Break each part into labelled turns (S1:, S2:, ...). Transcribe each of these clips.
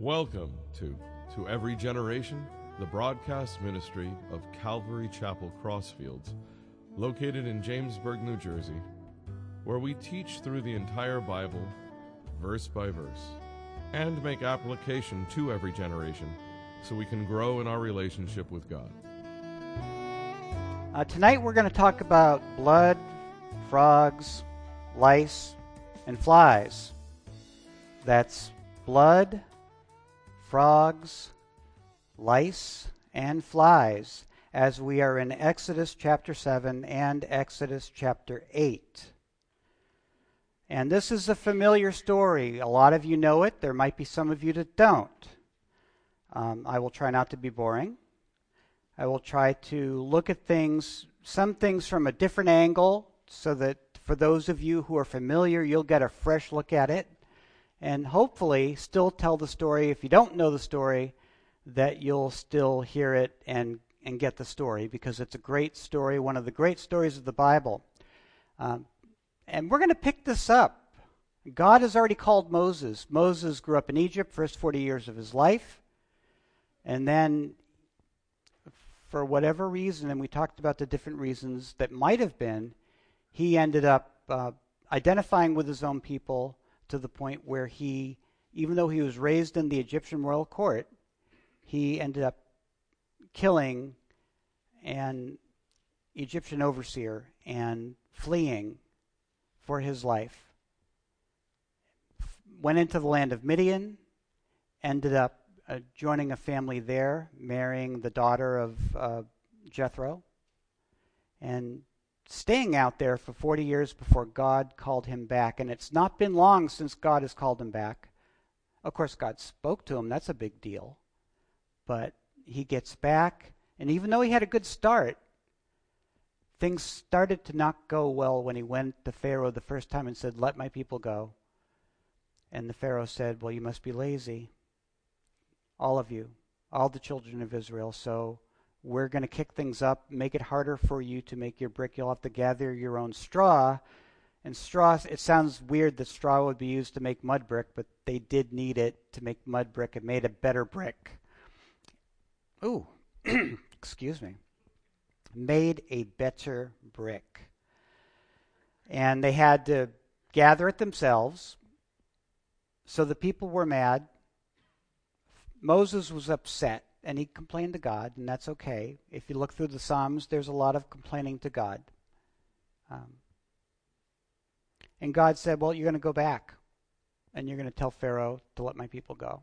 S1: Welcome to To Every Generation, the broadcast ministry of Calvary Chapel Crossfields, located in Jamesburg, New Jersey, where we teach through the entire Bible, verse by verse, and make application to every generation so we can grow in our relationship with God.
S2: Uh, tonight we're going to talk about blood, frogs, lice, and flies. That's blood, frogs, lice, and flies as we are in Exodus chapter 7 and Exodus chapter 8. And this is a familiar story. A lot of you know it. There might be some of you that don't. Um, I will try not to be boring. I will try to look at things, some things from a different angle, so that for those of you who are familiar, you'll get a fresh look at it and hopefully still tell the story. If you don't know the story, that you'll still hear it and, and get the story because it's a great story, one of the great stories of the Bible. Um, and we're going to pick this up. God has already called Moses. Moses grew up in Egypt, first 40 years of his life. And then, for whatever reason, and we talked about the different reasons that might have been, he ended up uh, identifying with his own people to the point where he, even though he was raised in the Egyptian royal court, he ended up killing an Egyptian overseer and fleeing for his life. Went into the land of Midian, ended up uh, joining a family there, marrying the daughter of uh, Jethro, and staying out there for 40 years before God called him back. And it's not been long since God has called him back. Of course, God spoke to him. That's a big deal. But he gets back, and even though he had a good start, things started to not go well when he went to Pharaoh the first time and said, Let my people go. And the Pharaoh said, Well, you must be lazy. All of you, all the children of Israel. So we're going to kick things up, make it harder for you to make your brick. You'll have to gather your own straw. And straw, it sounds weird that straw would be used to make mud brick, but they did need it to make mud brick. It made a better brick. Ooh, excuse me. Made a better brick. And they had to gather it themselves. So the people were mad. Moses was upset and he complained to God, and that's okay. If you look through the Psalms, there's a lot of complaining to God. Um, and God said, Well, you're going to go back, and you're going to tell Pharaoh to let my people go.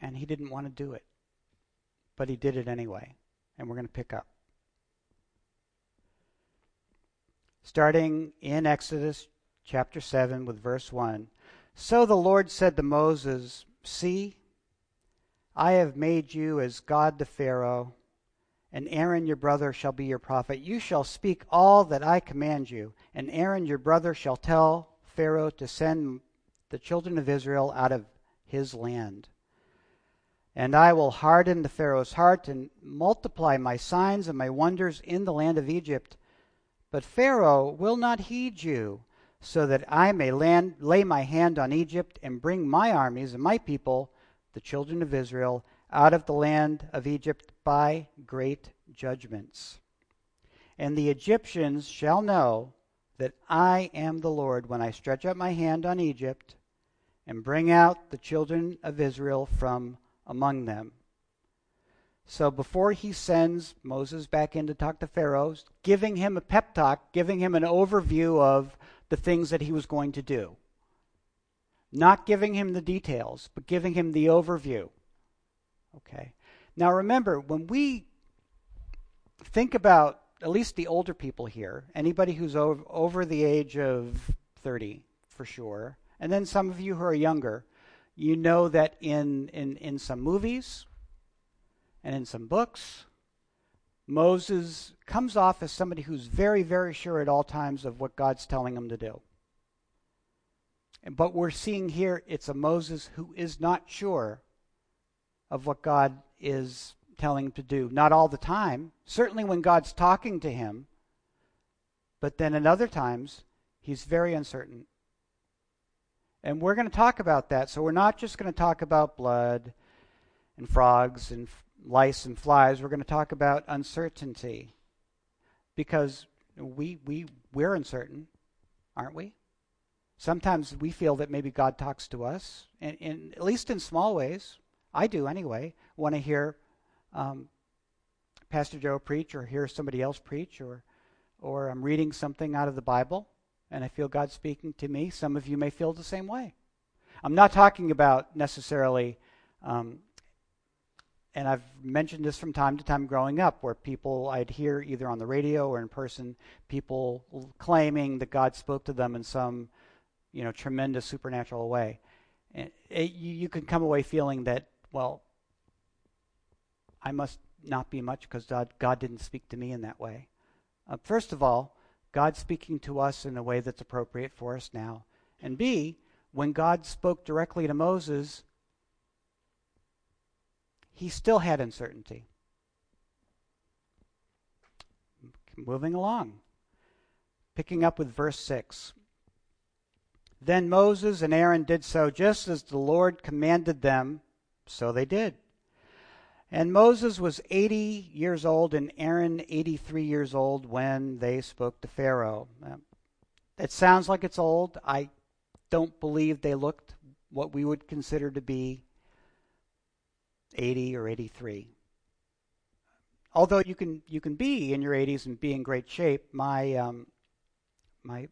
S2: And he didn't want to do it, but he did it anyway, and we're going to pick up. Starting in Exodus chapter 7 with verse 1. So the Lord said to Moses, See, I have made you as God to Pharaoh, and Aaron your brother shall be your prophet. You shall speak all that I command you, and Aaron your brother shall tell Pharaoh to send the children of Israel out of his land. And I will harden the Pharaoh's heart and multiply my signs and my wonders in the land of Egypt. But Pharaoh will not heed you, so that I may land, lay my hand on Egypt and bring my armies and my people the children of Israel out of the land of Egypt by great judgments. And the Egyptians shall know that I am the Lord when I stretch out my hand on Egypt and bring out the children of Israel from among them. So before he sends Moses back in to talk to Pharaoh, giving him a pep talk, giving him an overview of the things that he was going to do. Not giving him the details, but giving him the overview. Okay. Now remember, when we think about at least the older people here, anybody who's over, over the age of 30 for sure, and then some of you who are younger, you know that in, in, in some movies and in some books, Moses comes off as somebody who's very, very sure at all times of what God's telling him to do. But we're seeing here it's a Moses who is not sure of what God is telling him to do. Not all the time, certainly when God's talking to him, but then at other times, he's very uncertain. And we're going to talk about that. So we're not just going to talk about blood and frogs and lice and flies. We're going to talk about uncertainty because we we we're uncertain, aren't we? Sometimes we feel that maybe God talks to us, and, at least in small ways. I do anyway. When I hear um, Pastor Joe preach, or hear somebody else preach, or or I'm reading something out of the Bible, and I feel God speaking to me. Some of you may feel the same way. I'm not talking about necessarily um, and I've mentioned this from time to time growing up, where people I'd hear either on the radio or in person, people claiming that God spoke to them in some, you know, tremendous supernatural way. And it, you, you can come away feeling that, well, I must not be much because God, God didn't speak to me in that way. Uh, first of all, God's speaking to us in a way that's appropriate for us now. And B, when God spoke directly to Moses, he still had uncertainty. Moving along, picking up with verse 6. Then Moses and Aaron did so just as the Lord commanded them, so they did. And Moses was 80 years old and Aaron 83 years old when they spoke to Pharaoh. It sounds like it's old. I don't believe they looked what we would consider to be 80 or 83. Although you can you can be in your 80s and be in great shape. My um, my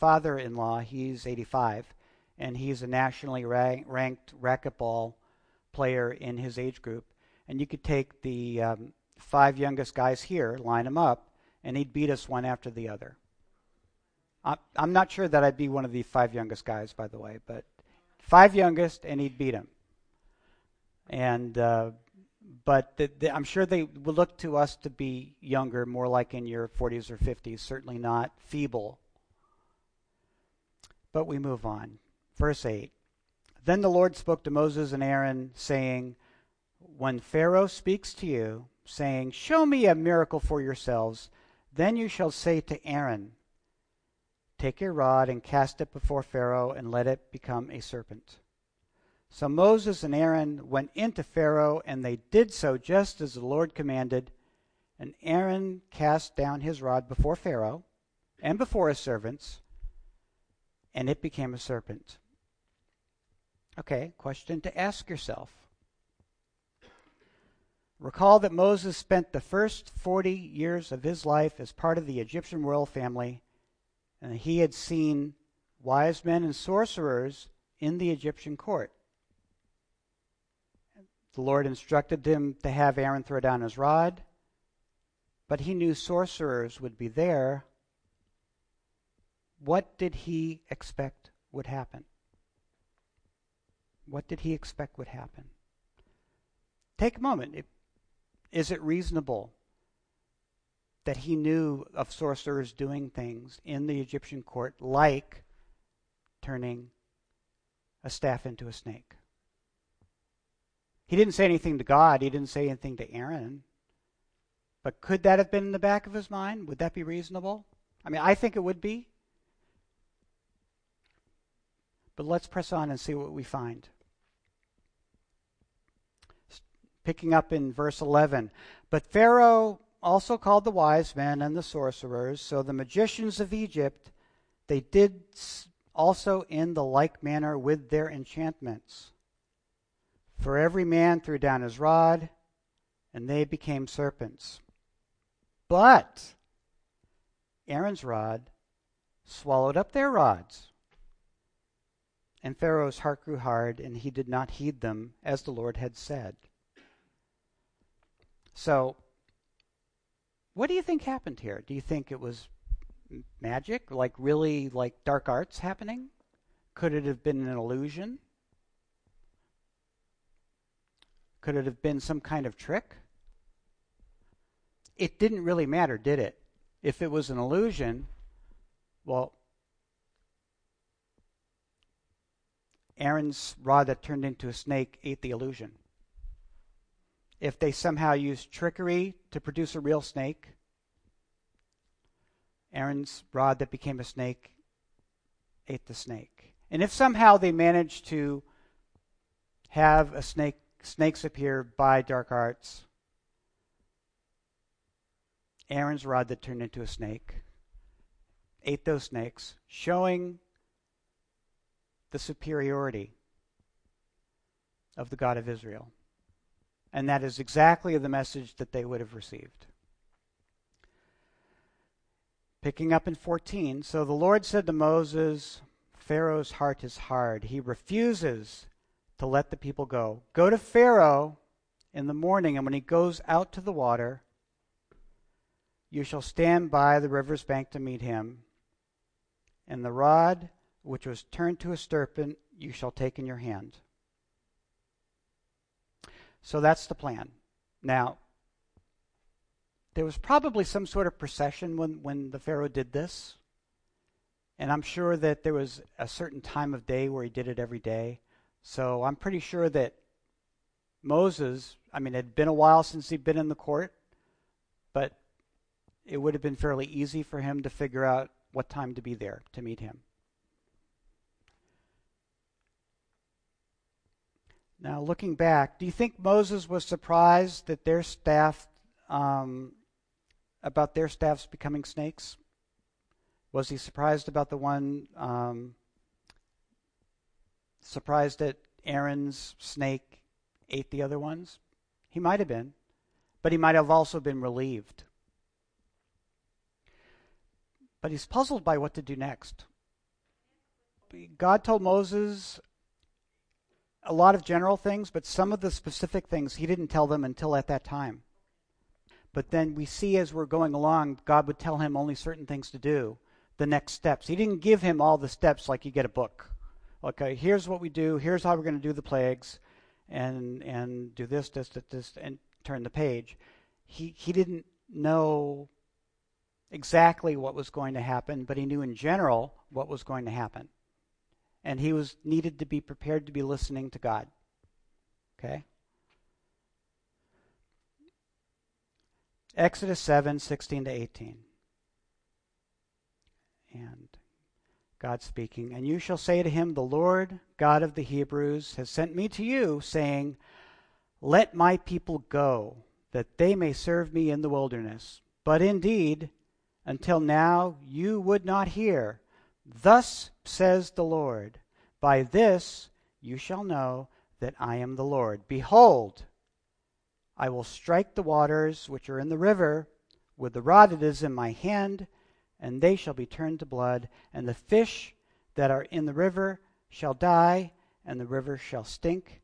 S2: father-in-law, he's 85, and he's a nationally rank, ranked racquetball player in his age group. And you could take the um, five youngest guys here, line them up, and he'd beat us one after the other. I'm not sure that I'd be one of the five youngest guys, by the way, but five youngest, and he'd beat him and uh, but the, the, I'm sure they would look to us to be younger, more like in your 40s or 50s, certainly not feeble. But we move on. Verse 8 Then the Lord spoke to Moses and Aaron, saying, When Pharaoh speaks to you, saying, Show me a miracle for yourselves, then you shall say to Aaron, Take your rod and cast it before Pharaoh, and let it become a serpent. So Moses and Aaron went into Pharaoh, and they did so just as the Lord commanded. And Aaron cast down his rod before Pharaoh and before his servants, and it became a serpent. Okay, question to ask yourself. Recall that Moses spent the first 40 years of his life as part of the Egyptian royal family, and he had seen wise men and sorcerers in the Egyptian court. The Lord instructed him to have Aaron throw down his rod, but he knew sorcerers would be there. What did he expect would happen? What did he expect would happen? Take a moment. Is it reasonable that he knew of sorcerers doing things in the Egyptian court like turning a staff into a snake? He didn't say anything to God, he didn't say anything to Aaron. But could that have been in the back of his mind? Would that be reasonable? I mean, I think it would be. But let's press on and see what we find. Picking up in verse 11. But Pharaoh also called the wise men and the sorcerers, so the magicians of Egypt, they did also in the like manner with their enchantments. For every man threw down his rod, and they became serpents. But Aaron's rod swallowed up their rods. And Pharaoh's heart grew hard, and he did not heed them, as the Lord had said. So, what do you think happened here? Do you think it was magic, like really like dark arts happening? Could it have been an illusion? Could it have been some kind of trick? It didn't really matter, did it? If it was an illusion, well, Aaron's rod that turned into a snake ate the illusion. If they somehow used trickery to produce a real snake, Aaron's rod that became a snake ate the snake. And if somehow they managed to have a snake snakes appear by dark arts, Aaron's rod that turned into a snake ate those snakes, showing the superiority of the God of Israel. And that is exactly the message that they would have received. Picking up in 14, so the Lord said to Moses, Pharaoh's heart is hard. He refuses to let the people go. Go to Pharaoh in the morning, and when he goes out to the water, you shall stand by the river's bank to meet him. And the rod which was turned to a serpent you shall take in your hand. So that's the plan. Now, there was probably some sort of procession when, when the Pharaoh did this. And I'm sure that there was a certain time of day where he did it every day. So I'm pretty sure that Moses, I mean, it had been a while since he'd been in the court, but it would have been fairly easy for him to figure out what time to be there to meet him. Now, looking back, do you think Moses was surprised that their staff, um, about their staffs becoming snakes? Was he surprised about the one, um, surprised that Aaron's snake ate the other ones? He might have been, but he might have also been relieved. But he's puzzled by what to do next. God told Moses, a lot of general things, but some of the specific things he didn't tell them until at that time. But then we see as we're going along, God would tell him only certain things to do, the next steps. He didn't give him all the steps like you get a book. Okay, here's what we do, here's how we're going to do the plagues, and and do this, this, this, this, and turn the page. He he didn't know exactly what was going to happen, but he knew in general what was going to happen and he was needed to be prepared to be listening to God. Okay? Exodus 7 16 to 18. And God speaking, And you shall say to him, The Lord God of the Hebrews has sent me to you, saying, Let my people go, that they may serve me in the wilderness. But indeed, until now you would not hear Thus says the Lord, By this you shall know that I am the Lord. Behold, I will strike the waters which are in the river with the rod that is in my hand, and they shall be turned to blood, and the fish that are in the river shall die, and the river shall stink,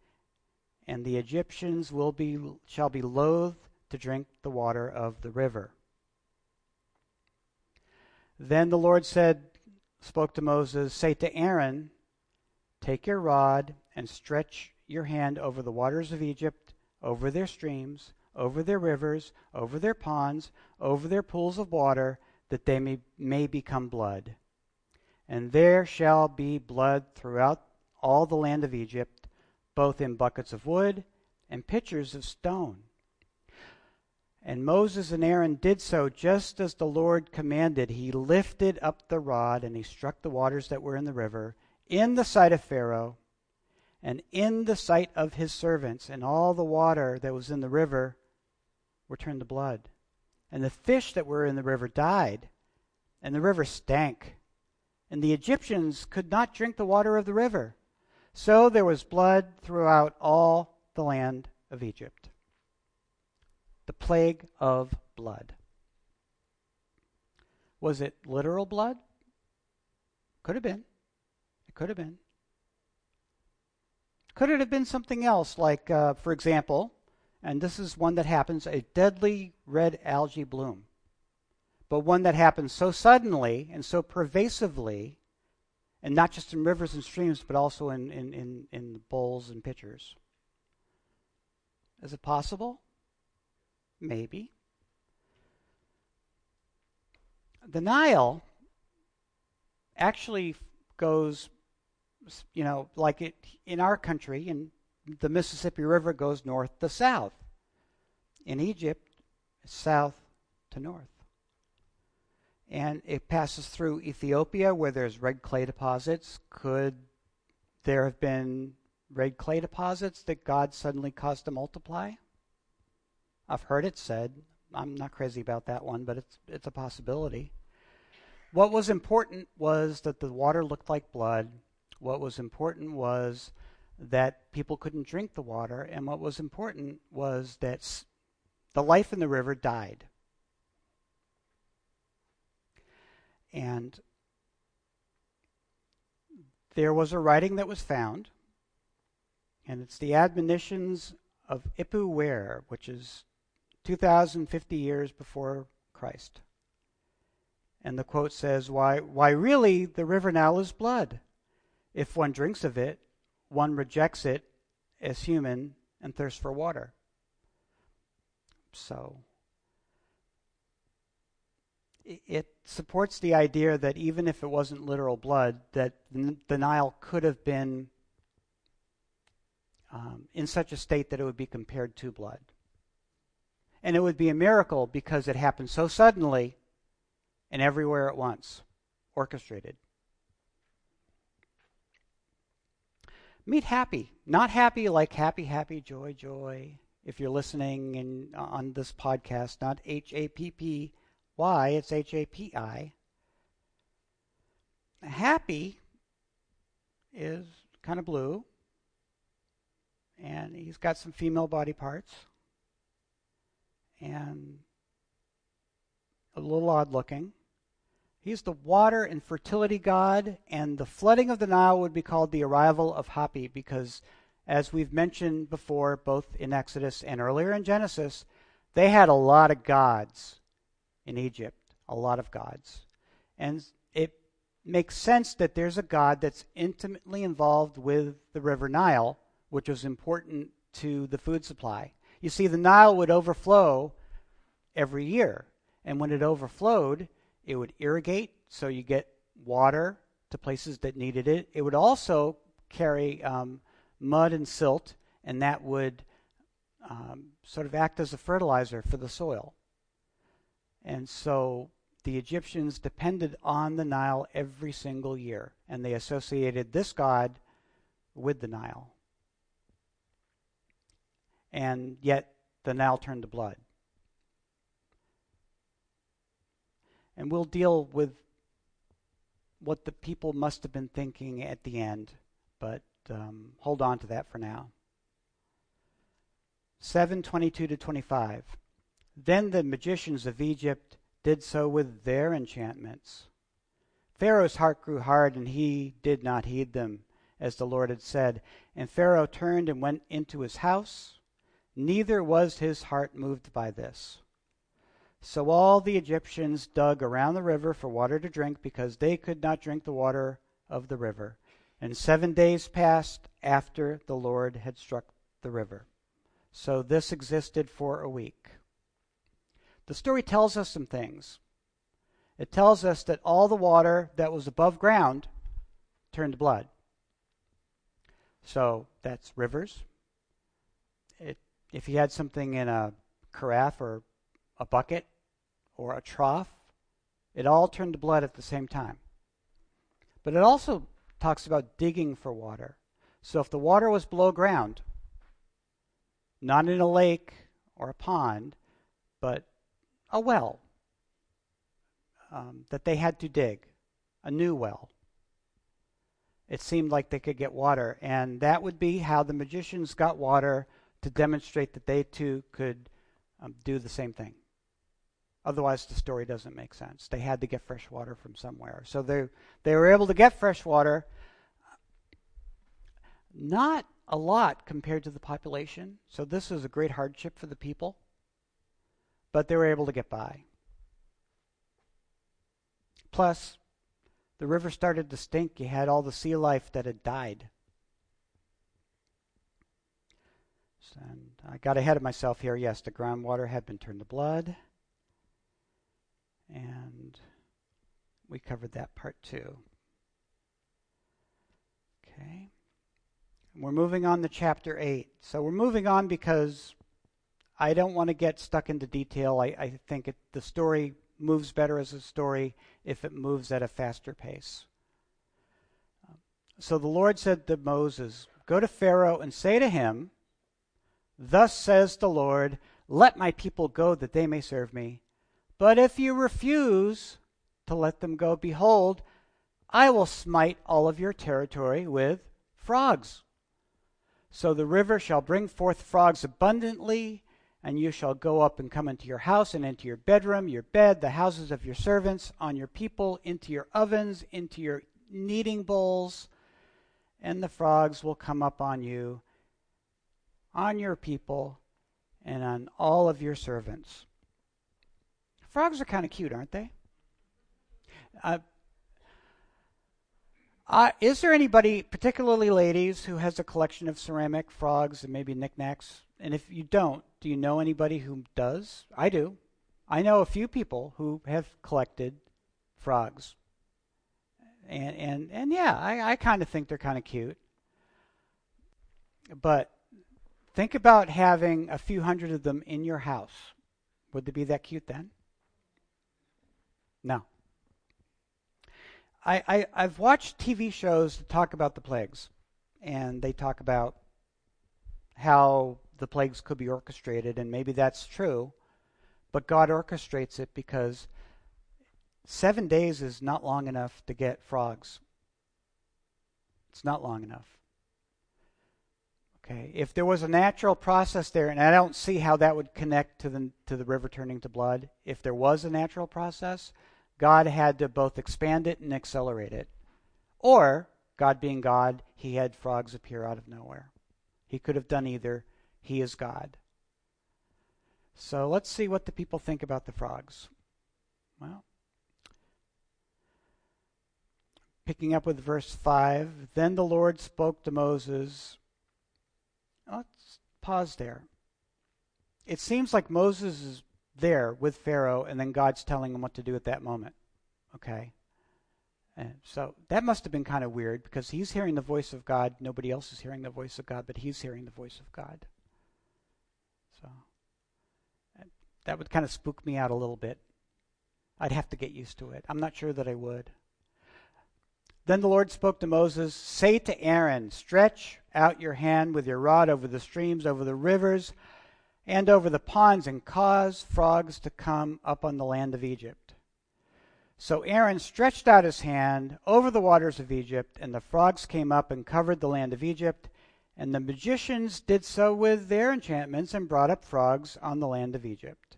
S2: and the Egyptians will be shall be loath to drink the water of the river. Then the Lord said, spoke to Moses, Say to Aaron, Take your rod and stretch your hand over the waters of Egypt, over their streams, over their rivers, over their ponds, over their pools of water, that they may, may become blood. And there shall be blood throughout all the land of Egypt, both in buckets of wood and pitchers of stone. And Moses and Aaron did so just as the Lord commanded. He lifted up the rod and he struck the waters that were in the river in the sight of Pharaoh and in the sight of his servants, and all the water that was in the river were turned to blood. And the fish that were in the river died, and the river stank. And the Egyptians could not drink the water of the river. So there was blood throughout all the land of Egypt the plague of blood. Was it literal blood? Could have been. It could have been. Could it have been something else, like, uh, for example, and this is one that happens, a deadly red algae bloom, but one that happens so suddenly and so pervasively, and not just in rivers and streams, but also in, in, in, in bowls and pitchers? Is it possible? Maybe. The Nile actually goes, you know, like it in our country, and the Mississippi River goes north to south. In Egypt, south to north. And it passes through Ethiopia, where there's red clay deposits. Could there have been red clay deposits that God suddenly caused to multiply. I've heard it said. I'm not crazy about that one, but it's it's a possibility. What was important was that the water looked like blood. What was important was that people couldn't drink the water, and what was important was that the life in the river died. And there was a writing that was found, and it's the admonitions of Ipuwer, which is 2,050 years before Christ. And the quote says, why, why really the river Nile is blood. If one drinks of it, one rejects it as human and thirsts for water. So, it supports the idea that even if it wasn't literal blood, that the Nile could have been um, in such a state that it would be compared to blood. And it would be a miracle because it happened so suddenly and everywhere at once, orchestrated. Meet Hapi, not happy like happy, happy, joy, joy. If you're listening in, uh, on this podcast, not H A P P Y, it's H A P I. Hapi is kind of blue, and he's got some female body parts, and a little odd looking. He's the water and fertility god, and the flooding of the Nile would be called the arrival of Hapi because, as we've mentioned before, both in Exodus and earlier in Genesis, they had a lot of gods in Egypt, a lot of gods. And it makes sense that there's a God that's intimately involved with the River Nile, which was important to the food supply. You see, the Nile would overflow every year. And when it overflowed, it would irrigate, so you get water to places that needed it. It would also carry um, mud and silt, and that would um, sort of act as a fertilizer for the soil. And so the Egyptians depended on the Nile every single year, and they associated this god with the Nile. And yet the Nile turned to blood. And we'll deal with what the people must have been thinking at the end, but um, hold on to that for now. 722 to 25. Then the magicians of Egypt did so with their enchantments. Pharaoh's heart grew hard, and he did not heed them, as the Lord had said. And Pharaoh turned and went into his house. Neither was his heart moved by this. So all the Egyptians dug around the river for water to drink, because they could not drink the water of the river. And seven days passed after the Lord had struck the river. So this existed for a week. The story tells us some things. It tells us that all the water that was above ground turned blood. So that's rivers. If you had something in a carafe or a bucket or a trough, it all turned to blood at the same time. But it also talks about digging for water. So if the water was below ground, not in a lake or a pond, but a well um, that they had to dig, a new well. It seemed like they could get water, and that would be how the magicians got water to demonstrate that they too could um, do the same thing. Otherwise, the story doesn't make sense. They had to get fresh water from somewhere. So they, they were able to get fresh water, not a lot compared to the population. So this is a great hardship for the people but they were able to get by. Plus, the river started to stink. You had all the sea life that had died. And I got ahead of myself here. Yes, the groundwater had been turned to blood. And we covered that part too. Okay. we're moving on to chapter 8. So we're moving on because I don't want to get stuck into detail. I, I think it, the story moves better as a story if it moves at a faster pace. So the Lord said to Moses, Go to Pharaoh and say to him, Thus says the Lord, Let my people go that they may serve me. But if you refuse to let them go, behold, I will smite all of your territory with frogs. So the river shall bring forth frogs abundantly, and you shall go up and come into your house and into your bedroom, your bed, the houses of your servants, on your people, into your ovens, into your kneading bowls, and the frogs will come up on you, on your people, and on all of your servants. Frogs are kind of cute, aren't they? Uh, uh, is there anybody, particularly ladies, who has a collection of ceramic frogs and maybe knickknacks? And if you don't, do you know anybody who does? I do. I know a few people who have collected frogs. And and and yeah, I, I kind of think they're kind of cute. But think about having a few hundred of them in your house. Would they be that cute then? No. I, I, I've watched TV shows that talk about the plagues, and they talk about how the plagues could be orchestrated, and maybe that's true, but God orchestrates it because seven days is not long enough to get frogs. It's not long enough. Okay, if there was a natural process there, and I don't see how that would connect to the to the river turning to blood. If there was a natural process, God had to both expand it and accelerate it. Or, God being God, he had frogs appear out of nowhere. He could have done either. He is God. So let's see what the people think about the frogs. Well, picking up with verse 5 Then the Lord spoke to Moses. Let's pause there. It seems like Moses is there with Pharaoh, and then God's telling him what to do at that moment. Okay? And so that must have been kind of weird because he's hearing the voice of God. Nobody else is hearing the voice of God, but he's hearing the voice of God. So uh, that would kind of spook me out a little bit. I'd have to get used to it. I'm not sure that I would. Then the Lord spoke to Moses Say to Aaron, Stretch out your hand with your rod over the streams, over the rivers and over the ponds and cause frogs to come up on the land of Egypt. So Aaron stretched out his hand over the waters of Egypt, and the frogs came up and covered the land of Egypt. And the magicians did so with their enchantments and brought up frogs on the land of Egypt.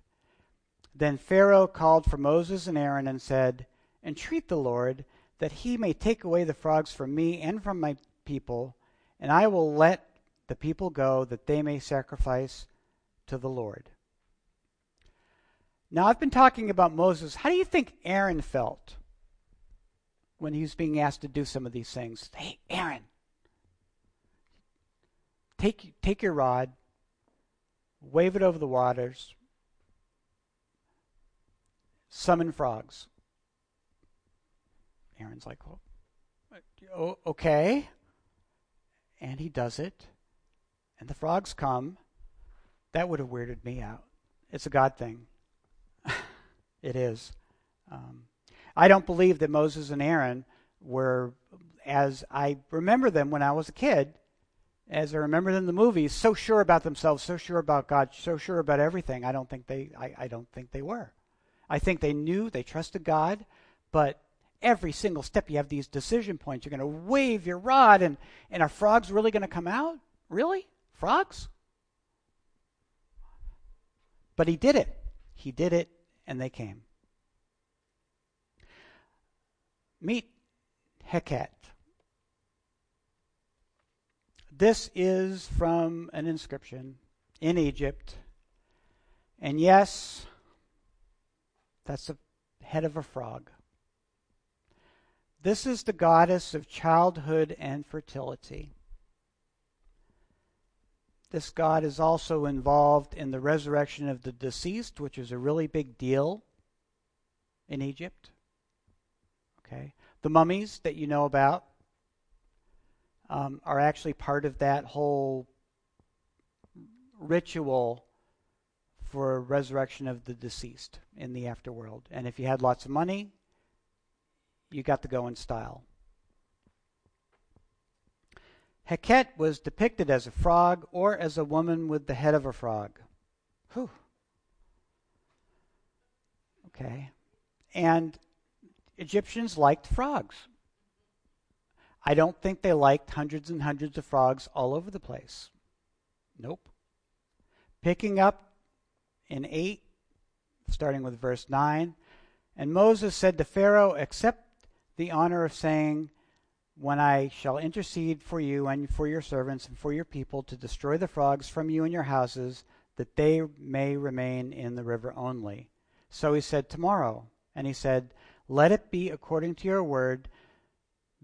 S2: Then Pharaoh called for Moses and Aaron and said, Entreat the Lord that he may take away the frogs from me and from my people, and I will let the people go that they may sacrifice to the Lord. Now, I've been talking about Moses. How do you think Aaron felt when he was being asked to do some of these things? Hey, Aaron, take, take your rod, wave it over the waters, summon frogs. Aaron's like, oh, okay. And he does it. And the frogs come that would have weirded me out. It's a God thing. it is. Um, I don't believe that Moses and Aaron were, as I remember them when I was a kid, as I remember them in the movies, so sure about themselves, so sure about God, so sure about everything. I don't think they. I, I don't think they were. I think they knew they trusted God, but every single step you have these decision points. You're going to wave your rod, and and are frogs really going to come out? Really, frogs? But he did it. He did it, and they came. Meet Heket. This is from an inscription in Egypt. And yes, that's the head of a frog. This is the goddess of childhood and fertility. This God is also involved in the resurrection of the deceased, which is a really big deal in Egypt. Okay. The mummies that you know about um, are actually part of that whole ritual for resurrection of the deceased in the afterworld. And if you had lots of money, you got to go in style. Heket was depicted as a frog or as a woman with the head of a frog. Whew. Okay. And Egyptians liked frogs. I don't think they liked hundreds and hundreds of frogs all over the place. Nope. Picking up in 8, starting with verse 9, and Moses said to Pharaoh, Accept the honor of saying, when I shall intercede for you and for your servants and for your people to destroy the frogs from you and your houses, that they may remain in the river only. So he said, Tomorrow. And he said, Let it be according to your word,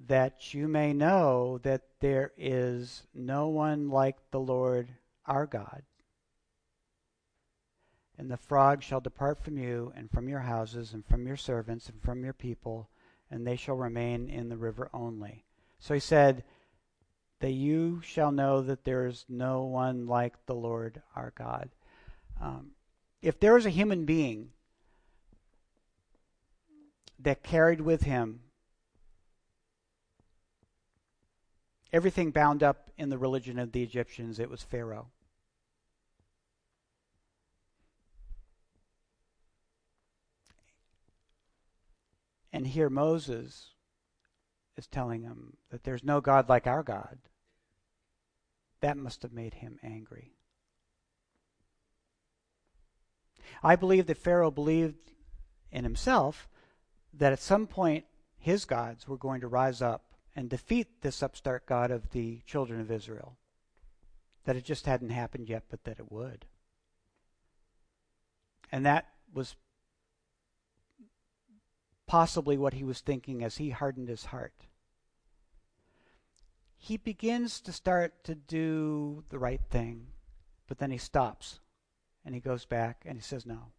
S2: that you may know that there is no one like the Lord our God. And the frogs shall depart from you, and from your houses, and from your servants, and from your people, and they shall remain in the river only. So he said, That you shall know that there is no one like the Lord our God. Um, if there was a human being that carried with him everything bound up in the religion of the Egyptians, it was Pharaoh. And here Moses is telling him that there's no God like our God. That must have made him angry. I believe that Pharaoh believed in himself that at some point his gods were going to rise up and defeat this upstart God of the children of Israel. That it just hadn't happened yet, but that it would. And that was possibly what he was thinking as he hardened his heart. He begins to start to do the right thing, but then he stops and he goes back and he says no.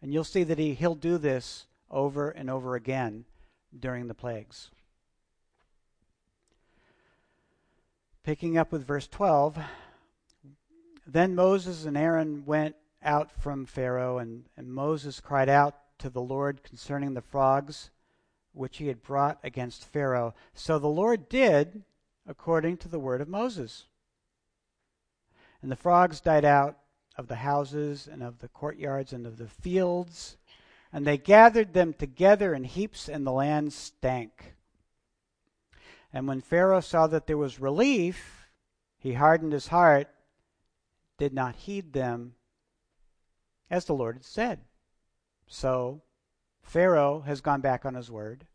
S2: And you'll see that he, he'll do this over and over again during the plagues. Picking up with verse 12 Then Moses and Aaron went out from Pharaoh, and, and Moses cried out to the Lord concerning the frogs which he had brought against Pharaoh. So the Lord did according to the word of Moses. And the frogs died out of the houses and of the courtyards and of the fields, and they gathered them together in heaps, and the land stank. And when Pharaoh saw that there was relief, he hardened his heart, did not heed them, as the Lord had said. So Pharaoh has gone back on his word.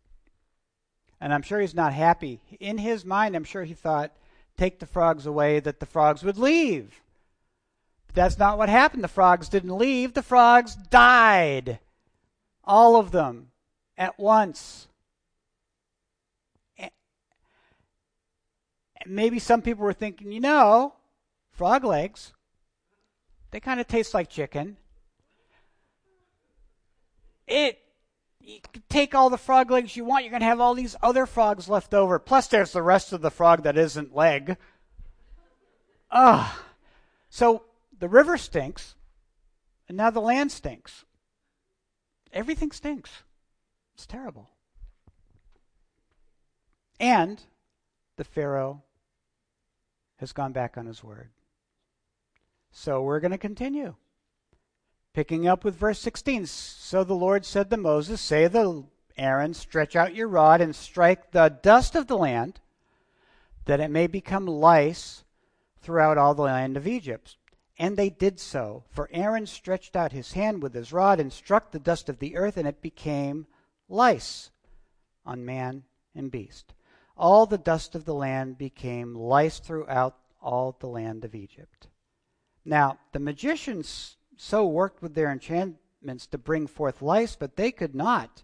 S2: And I'm sure he's not happy. In his mind, I'm sure he thought, take the frogs away, that the frogs would leave. But that's not what happened. The frogs didn't leave, the frogs died. All of them at once. And maybe some people were thinking, you know, frog legs, they kind of taste like chicken it you can take all the frog legs you want. You're going to have all these other frogs left over. Plus, there's the rest of the frog that isn't leg. Ah. So the river stinks, and now the land stinks. Everything stinks. It's terrible. And the Pharaoh has gone back on his word. So we're going to continue. Picking up with verse 16. So the Lord said to Moses, Say to Aaron, Stretch out your rod and strike the dust of the land, that it may become lice throughout all the land of Egypt. And they did so. For Aaron stretched out his hand with his rod and struck the dust of the earth, and it became lice on man and beast. All the dust of the land became lice throughout all the land of Egypt. Now, the magicians so worked with their enchantments to bring forth lice, but they could not.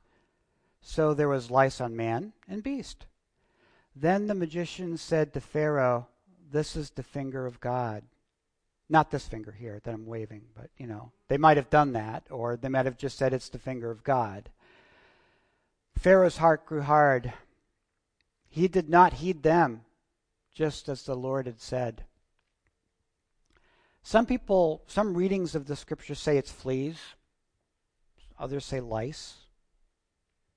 S2: So there was lice on man and beast. Then the magician said to Pharaoh, This is the finger of God. Not this finger here that I'm waving, but you know, they might have done that, or they might have just said it's the finger of God. Pharaoh's heart grew hard. He did not heed them, just as the Lord had said. Some people, some readings of the scripture say it's fleas, others say lice.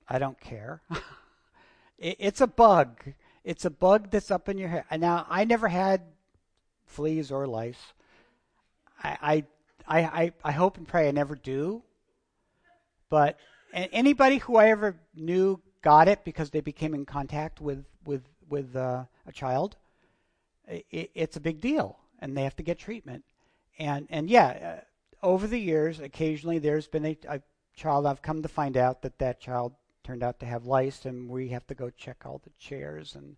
S2: I don't care. it's a bug. It's a bug that's up in your hair. Now, I never had fleas or lice. I, I, I, I hope and pray I never do. But anybody who I ever knew got it because they became in contact with with with uh, a child. It, it's a big deal, and they have to get treatment. And and yeah, uh, over the years, occasionally there's been a, a child I've come to find out that that child turned out to have lice, and we have to go check all the chairs and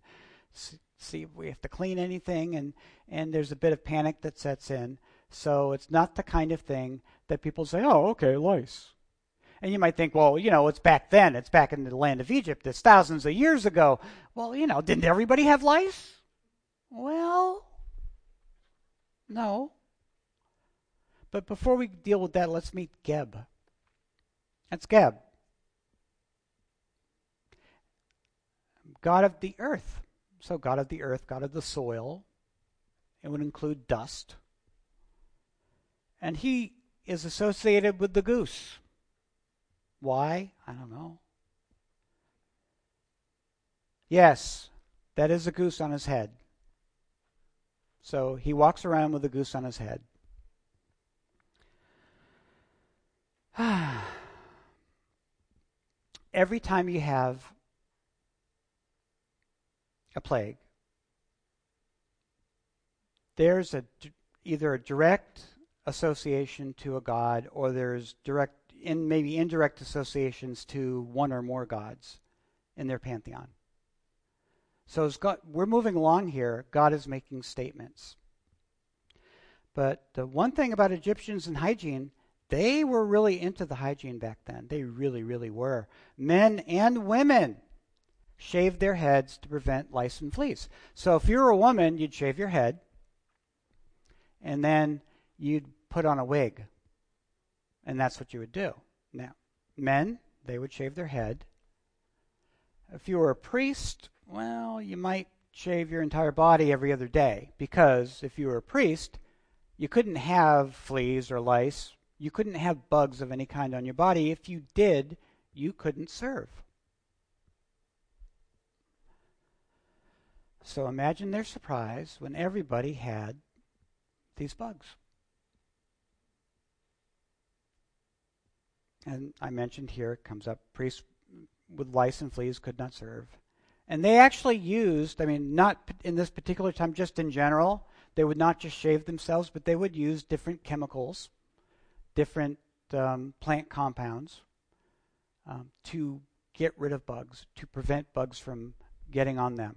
S2: see if we have to clean anything, and and there's a bit of panic that sets in. So it's not the kind of thing that people say, "Oh, okay, lice." And you might think, well, you know, it's back then. It's back in the land of Egypt. It's thousands of years ago. Well, you know, didn't everybody have lice? Well, no. But before we deal with that, let's meet Geb. That's Geb. God of the earth. So, God of the earth, God of the soil. It would include dust. And he is associated with the goose. Why? I don't know. Yes, that is a goose on his head. So he walks around with a goose on his head. Every time you have a plague, there's a, either a direct association to a god or there's direct in maybe indirect associations to one or more gods in their pantheon. So God, we're moving along here. God is making statements. But the one thing about Egyptians and hygiene, they were really into the hygiene back then. They really, really were. Men and women shaved their heads to prevent lice and fleas. So if you were a woman, you'd shave your head, and then you'd put on a wig and that's what you would do. Now, men, they would shave their head. If you were a priest, well, you might shave your entire body every other day because if you were a priest, you couldn't have fleas or lice. You couldn't have bugs of any kind on your body. If you did, you couldn't serve. So imagine their surprise when everybody had these bugs. and I mentioned here it comes up priests with lice and fleas could not serve. And they actually used, I mean, not in this particular time, just in general, they would not just shave themselves, but they would use different chemicals, different um, plant compounds um, to get rid of bugs, to prevent bugs from getting on them.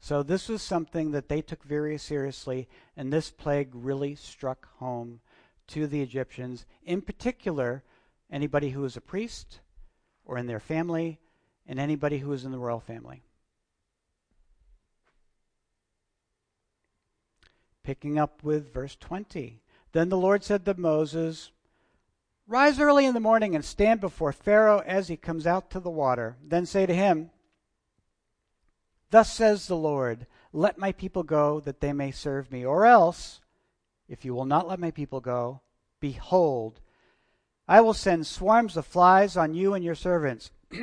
S2: So this was something that they took very seriously, and this plague really struck home to the Egyptians, in particular anybody who was a priest or in their family, and anybody who was in the royal family. Picking up with verse 20. Then the Lord said to Moses, Rise early in the morning and stand before Pharaoh as he comes out to the water. Then say to him, Thus says the Lord, Let my people go that they may serve me. Or else, if you will not let my people go, behold, I will send swarms of flies on you and your servants,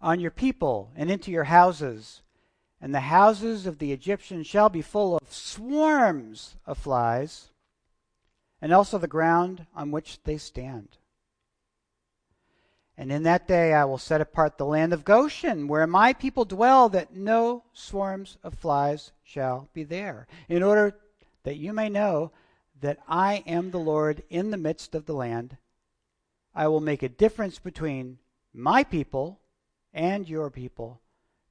S2: on your people, and into your houses. And the houses of the Egyptians shall be full of swarms of flies, and also the ground on which they stand. And in that day I will set apart the land of Goshen, where my people dwell, that no swarms of flies shall be there, in order that you may know that I am the Lord in the midst of the land. I will make a difference between my people and your people.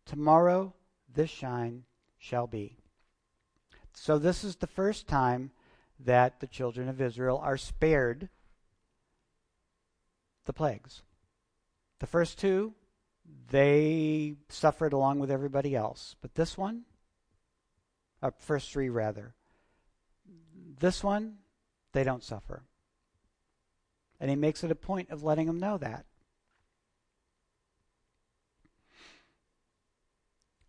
S2: Tomorrow this shine shall be. So, this is the first time that the children of Israel are spared the plagues. The first two, they suffered along with everybody else. But this one, uh, first three rather, this one, they don't suffer. And he makes it a point of letting them know that.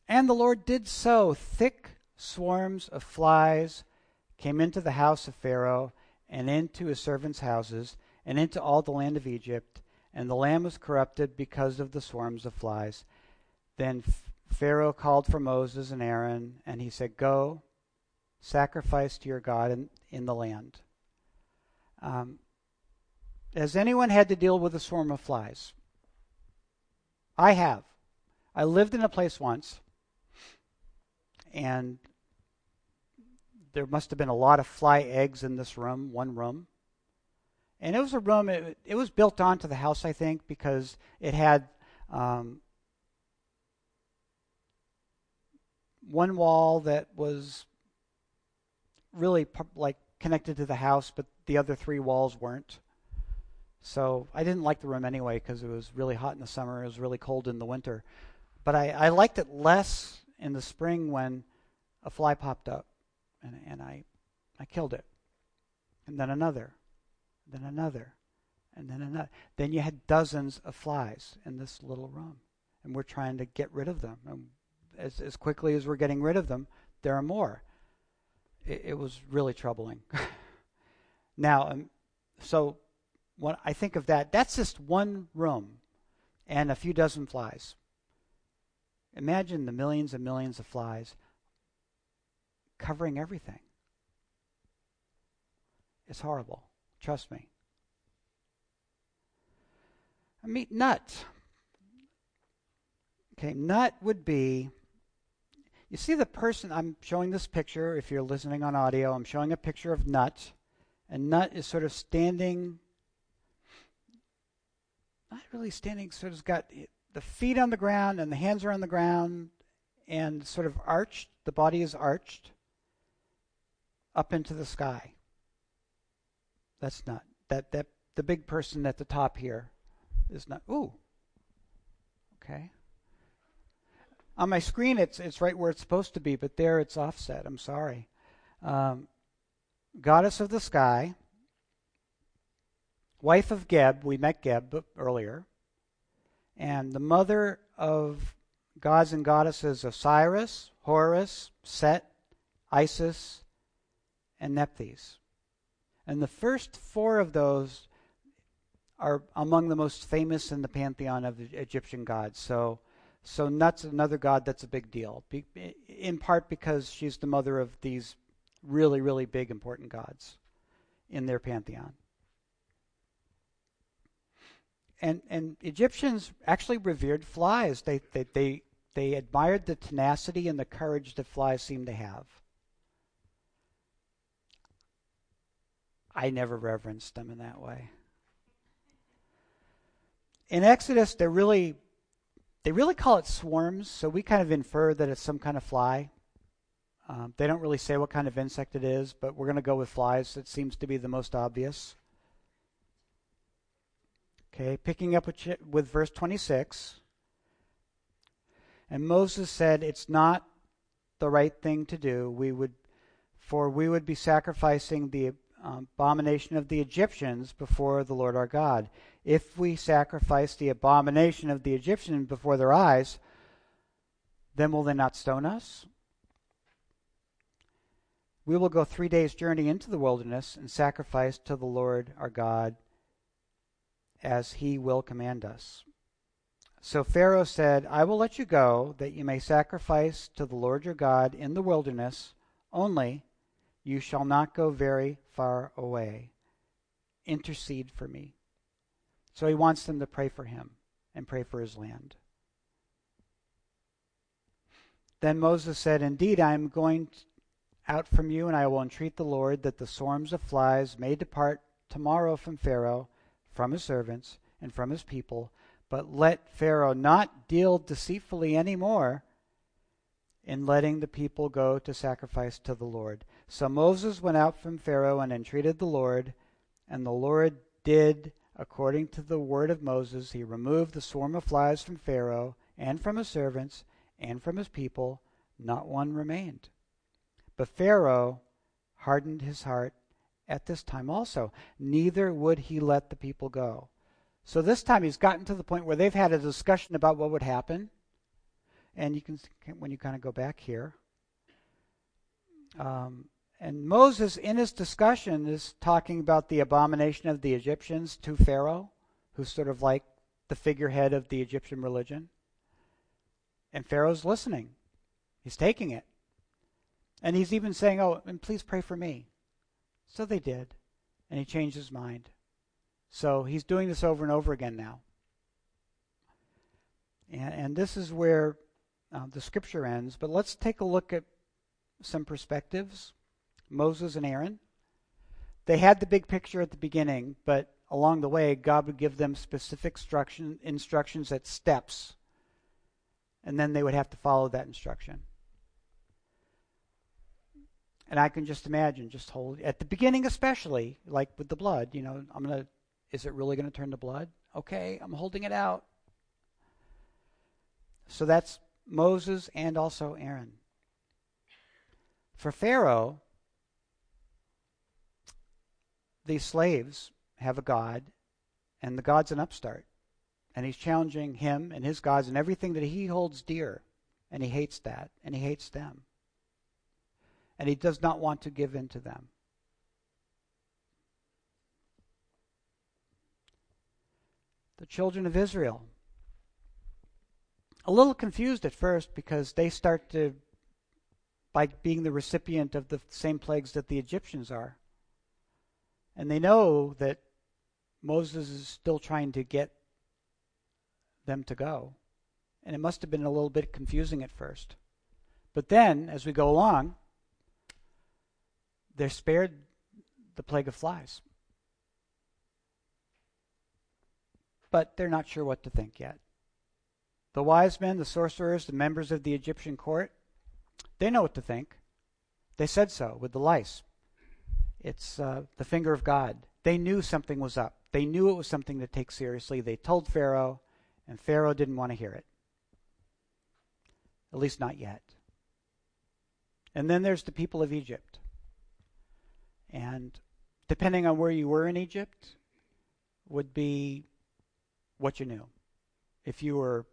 S2: And the Lord did so. Thick swarms of flies came into the house of Pharaoh and into his servants' houses and into all the land of Egypt. And the land was corrupted because of the swarms of flies. Then Pharaoh called for Moses and Aaron, and he said, Go, sacrifice to your God in, in the land. Um, has anyone had to deal with a swarm of flies? I have. I lived in a place once, and there must have been a lot of fly eggs in this room, one room. And it was a room, it, it was built onto the house, I think, because it had um, one wall that was really like connected to the house, but the other three walls weren't. So I didn't like the room anyway because it was really hot in the summer. It was really cold in the winter. But I, I liked it less in the spring when a fly popped up and, and I, I killed it. And then another, then another, and then another. Then you had dozens of flies in this little room. And we're trying to get rid of them. And as, as quickly as we're getting rid of them, there are more. It, it was really troubling. now, um, so when I think of that, that's just one room and a few dozen flies. Imagine the millions and millions of flies covering everything. It's horrible. Trust me. I mean, nut. Okay, nut would be. You see the person, I'm showing this picture. If you're listening on audio, I'm showing a picture of Nut. And Nut is sort of standing not really standing, sort of got the feet on the ground and the hands are on the ground and sort of arched. The body is arched up into the sky. That's not that that the big person at the top here is Nut. Ooh. Okay. On my screen, it's it's right where it's supposed to be, but there it's offset. I'm sorry. Um, goddess of the sky wife of Geb. We met Geb earlier. And the mother of gods and goddesses Osiris, Horus, Set, Isis, and Nephthys. And the first four of those are among the most famous in the pantheon of the Egyptian gods. So, so Nut's another god that's a big deal, in part because she's the mother of these really, really big, important gods in their pantheon and and Egyptians actually revered flies. They they they, they admired the tenacity and the courage that flies seem to have. I never reverenced them in that way. In Exodus, they really they really call it swarms, so we kind of infer that it's some kind of fly. Um, they don't really say what kind of insect it is, but we're going to go with flies. It seems to be the most obvious. Okay, picking up with, with verse 26. And Moses said, It's not the right thing to do. We would, for we would be sacrificing the Um, abomination of the Egyptians before the Lord our God. If we sacrifice the abomination of the Egyptians before their eyes, then will they not stone us? We will go three days' journey into the wilderness and sacrifice to the Lord our God as he will command us. So Pharaoh said, I will let you go, that you may sacrifice to the Lord your God in the wilderness, only you shall not go very far away. Intercede for me. So he wants them to pray for him and pray for his land. Then Moses said, Indeed, I am going out from you, and I will entreat the Lord that the swarms of flies may depart tomorrow from Pharaoh from his servants and from his people, but let Pharaoh not deal deceitfully any more in letting the people go to sacrifice to the Lord. So Moses went out from Pharaoh and entreated the Lord, and the Lord did according to the word of Moses. He removed the swarm of flies from Pharaoh and from his servants and from his people. Not one remained. But Pharaoh hardened his heart at this time also. Neither would he let the people go. So this time he's gotten to the point where they've had a discussion about what would happen. And you can, when you kind of go back here, um, and Moses, in his discussion, is talking about the abomination of the Egyptians to Pharaoh, who's sort of like the figurehead of the Egyptian religion. And Pharaoh's listening. He's taking it. And he's even saying, Oh, and please pray for me. So they did. And he changed his mind. So he's doing this over and over again now. And, and this is where uh, the scripture ends. But let's take a look at some perspectives Moses and Aaron. They had the big picture at the beginning, but along the way, God would give them specific instruction, instructions at steps, and then they would have to follow that instruction. And I can just imagine, just hold at the beginning, especially like with the blood. You know, I'm gonna. Is it really to turn to blood? Okay, I'm holding it out. So that's Moses and also Aaron. For Pharaoh, these slaves have a God, and the God's an upstart. And he's challenging him and his gods and everything that he holds dear. And he hates that, and he hates them. And he does not want to give in to them. The children of Israel. A little confused at first because they start to, by being the recipient of the same plagues that the Egyptians are. And they know that Moses is still trying to get them to go. And it must have been a little bit confusing at first. But then, as we go along, they're spared the plague of flies. But they're not sure what to think yet. The wise men, the sorcerers, the members of the Egyptian court, they know what to think. They said so with the lice. It's uh, the finger of God. They knew something was up. They knew it was something to take seriously. They told Pharaoh, and Pharaoh didn't want to hear it. At least not yet. And then there's the people of Egypt. And depending on where you were in Egypt, would be what you knew. If you were.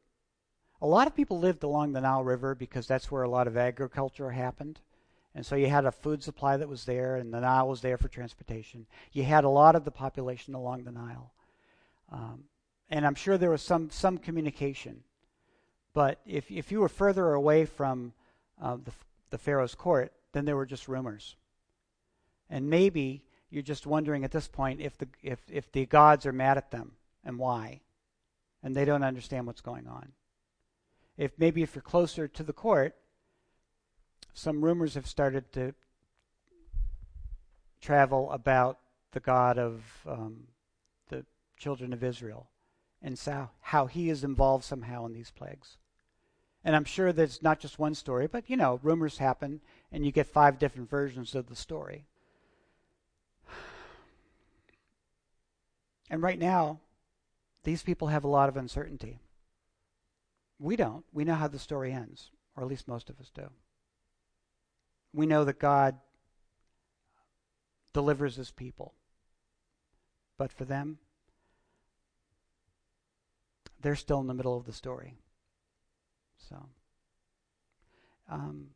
S2: A lot of people lived along the Nile River because that's where a lot of agriculture happened. And so you had a food supply that was there, and the Nile was there for transportation. You had a lot of the population along the Nile. Um, and I'm sure there was some, some communication. But if, if you were further away from uh, the, the Pharaoh's court, then there were just rumors. And maybe you're just wondering at this point if the, if, if the gods are mad at them and why. And they don't understand what's going on. If maybe if you're closer to the court, some rumors have started to travel about the God of um, the children of Israel and so how he is involved somehow in these plagues. And I'm sure that it's not just one story, but you know, rumors happen and you get five different versions of the story. And right now, these people have a lot of uncertainty. We don't. We know how the story ends, or at least most of us do we know that God delivers his people. But for them, they're still in the middle of the story. So, um,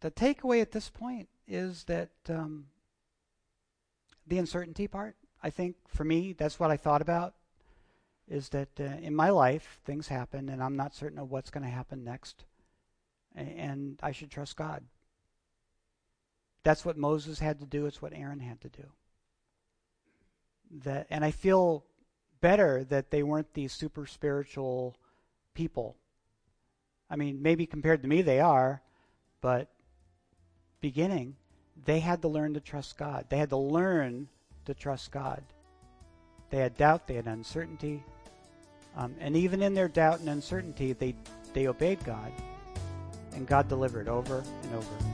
S2: the takeaway at this point is that um, the uncertainty part, I think for me, that's what I thought about, is that uh, in my life, things happen and I'm not certain of what's going to happen next. And I should trust God. That's what Moses had to do. It's what Aaron had to do. That, and I feel better that they weren't these super spiritual people. I mean, maybe compared to me, they are, but beginning, they had to learn to trust God. They had to learn to trust God. They had doubt, they had uncertainty, um, and even in their doubt and uncertainty, they they obeyed God, and God delivered over and over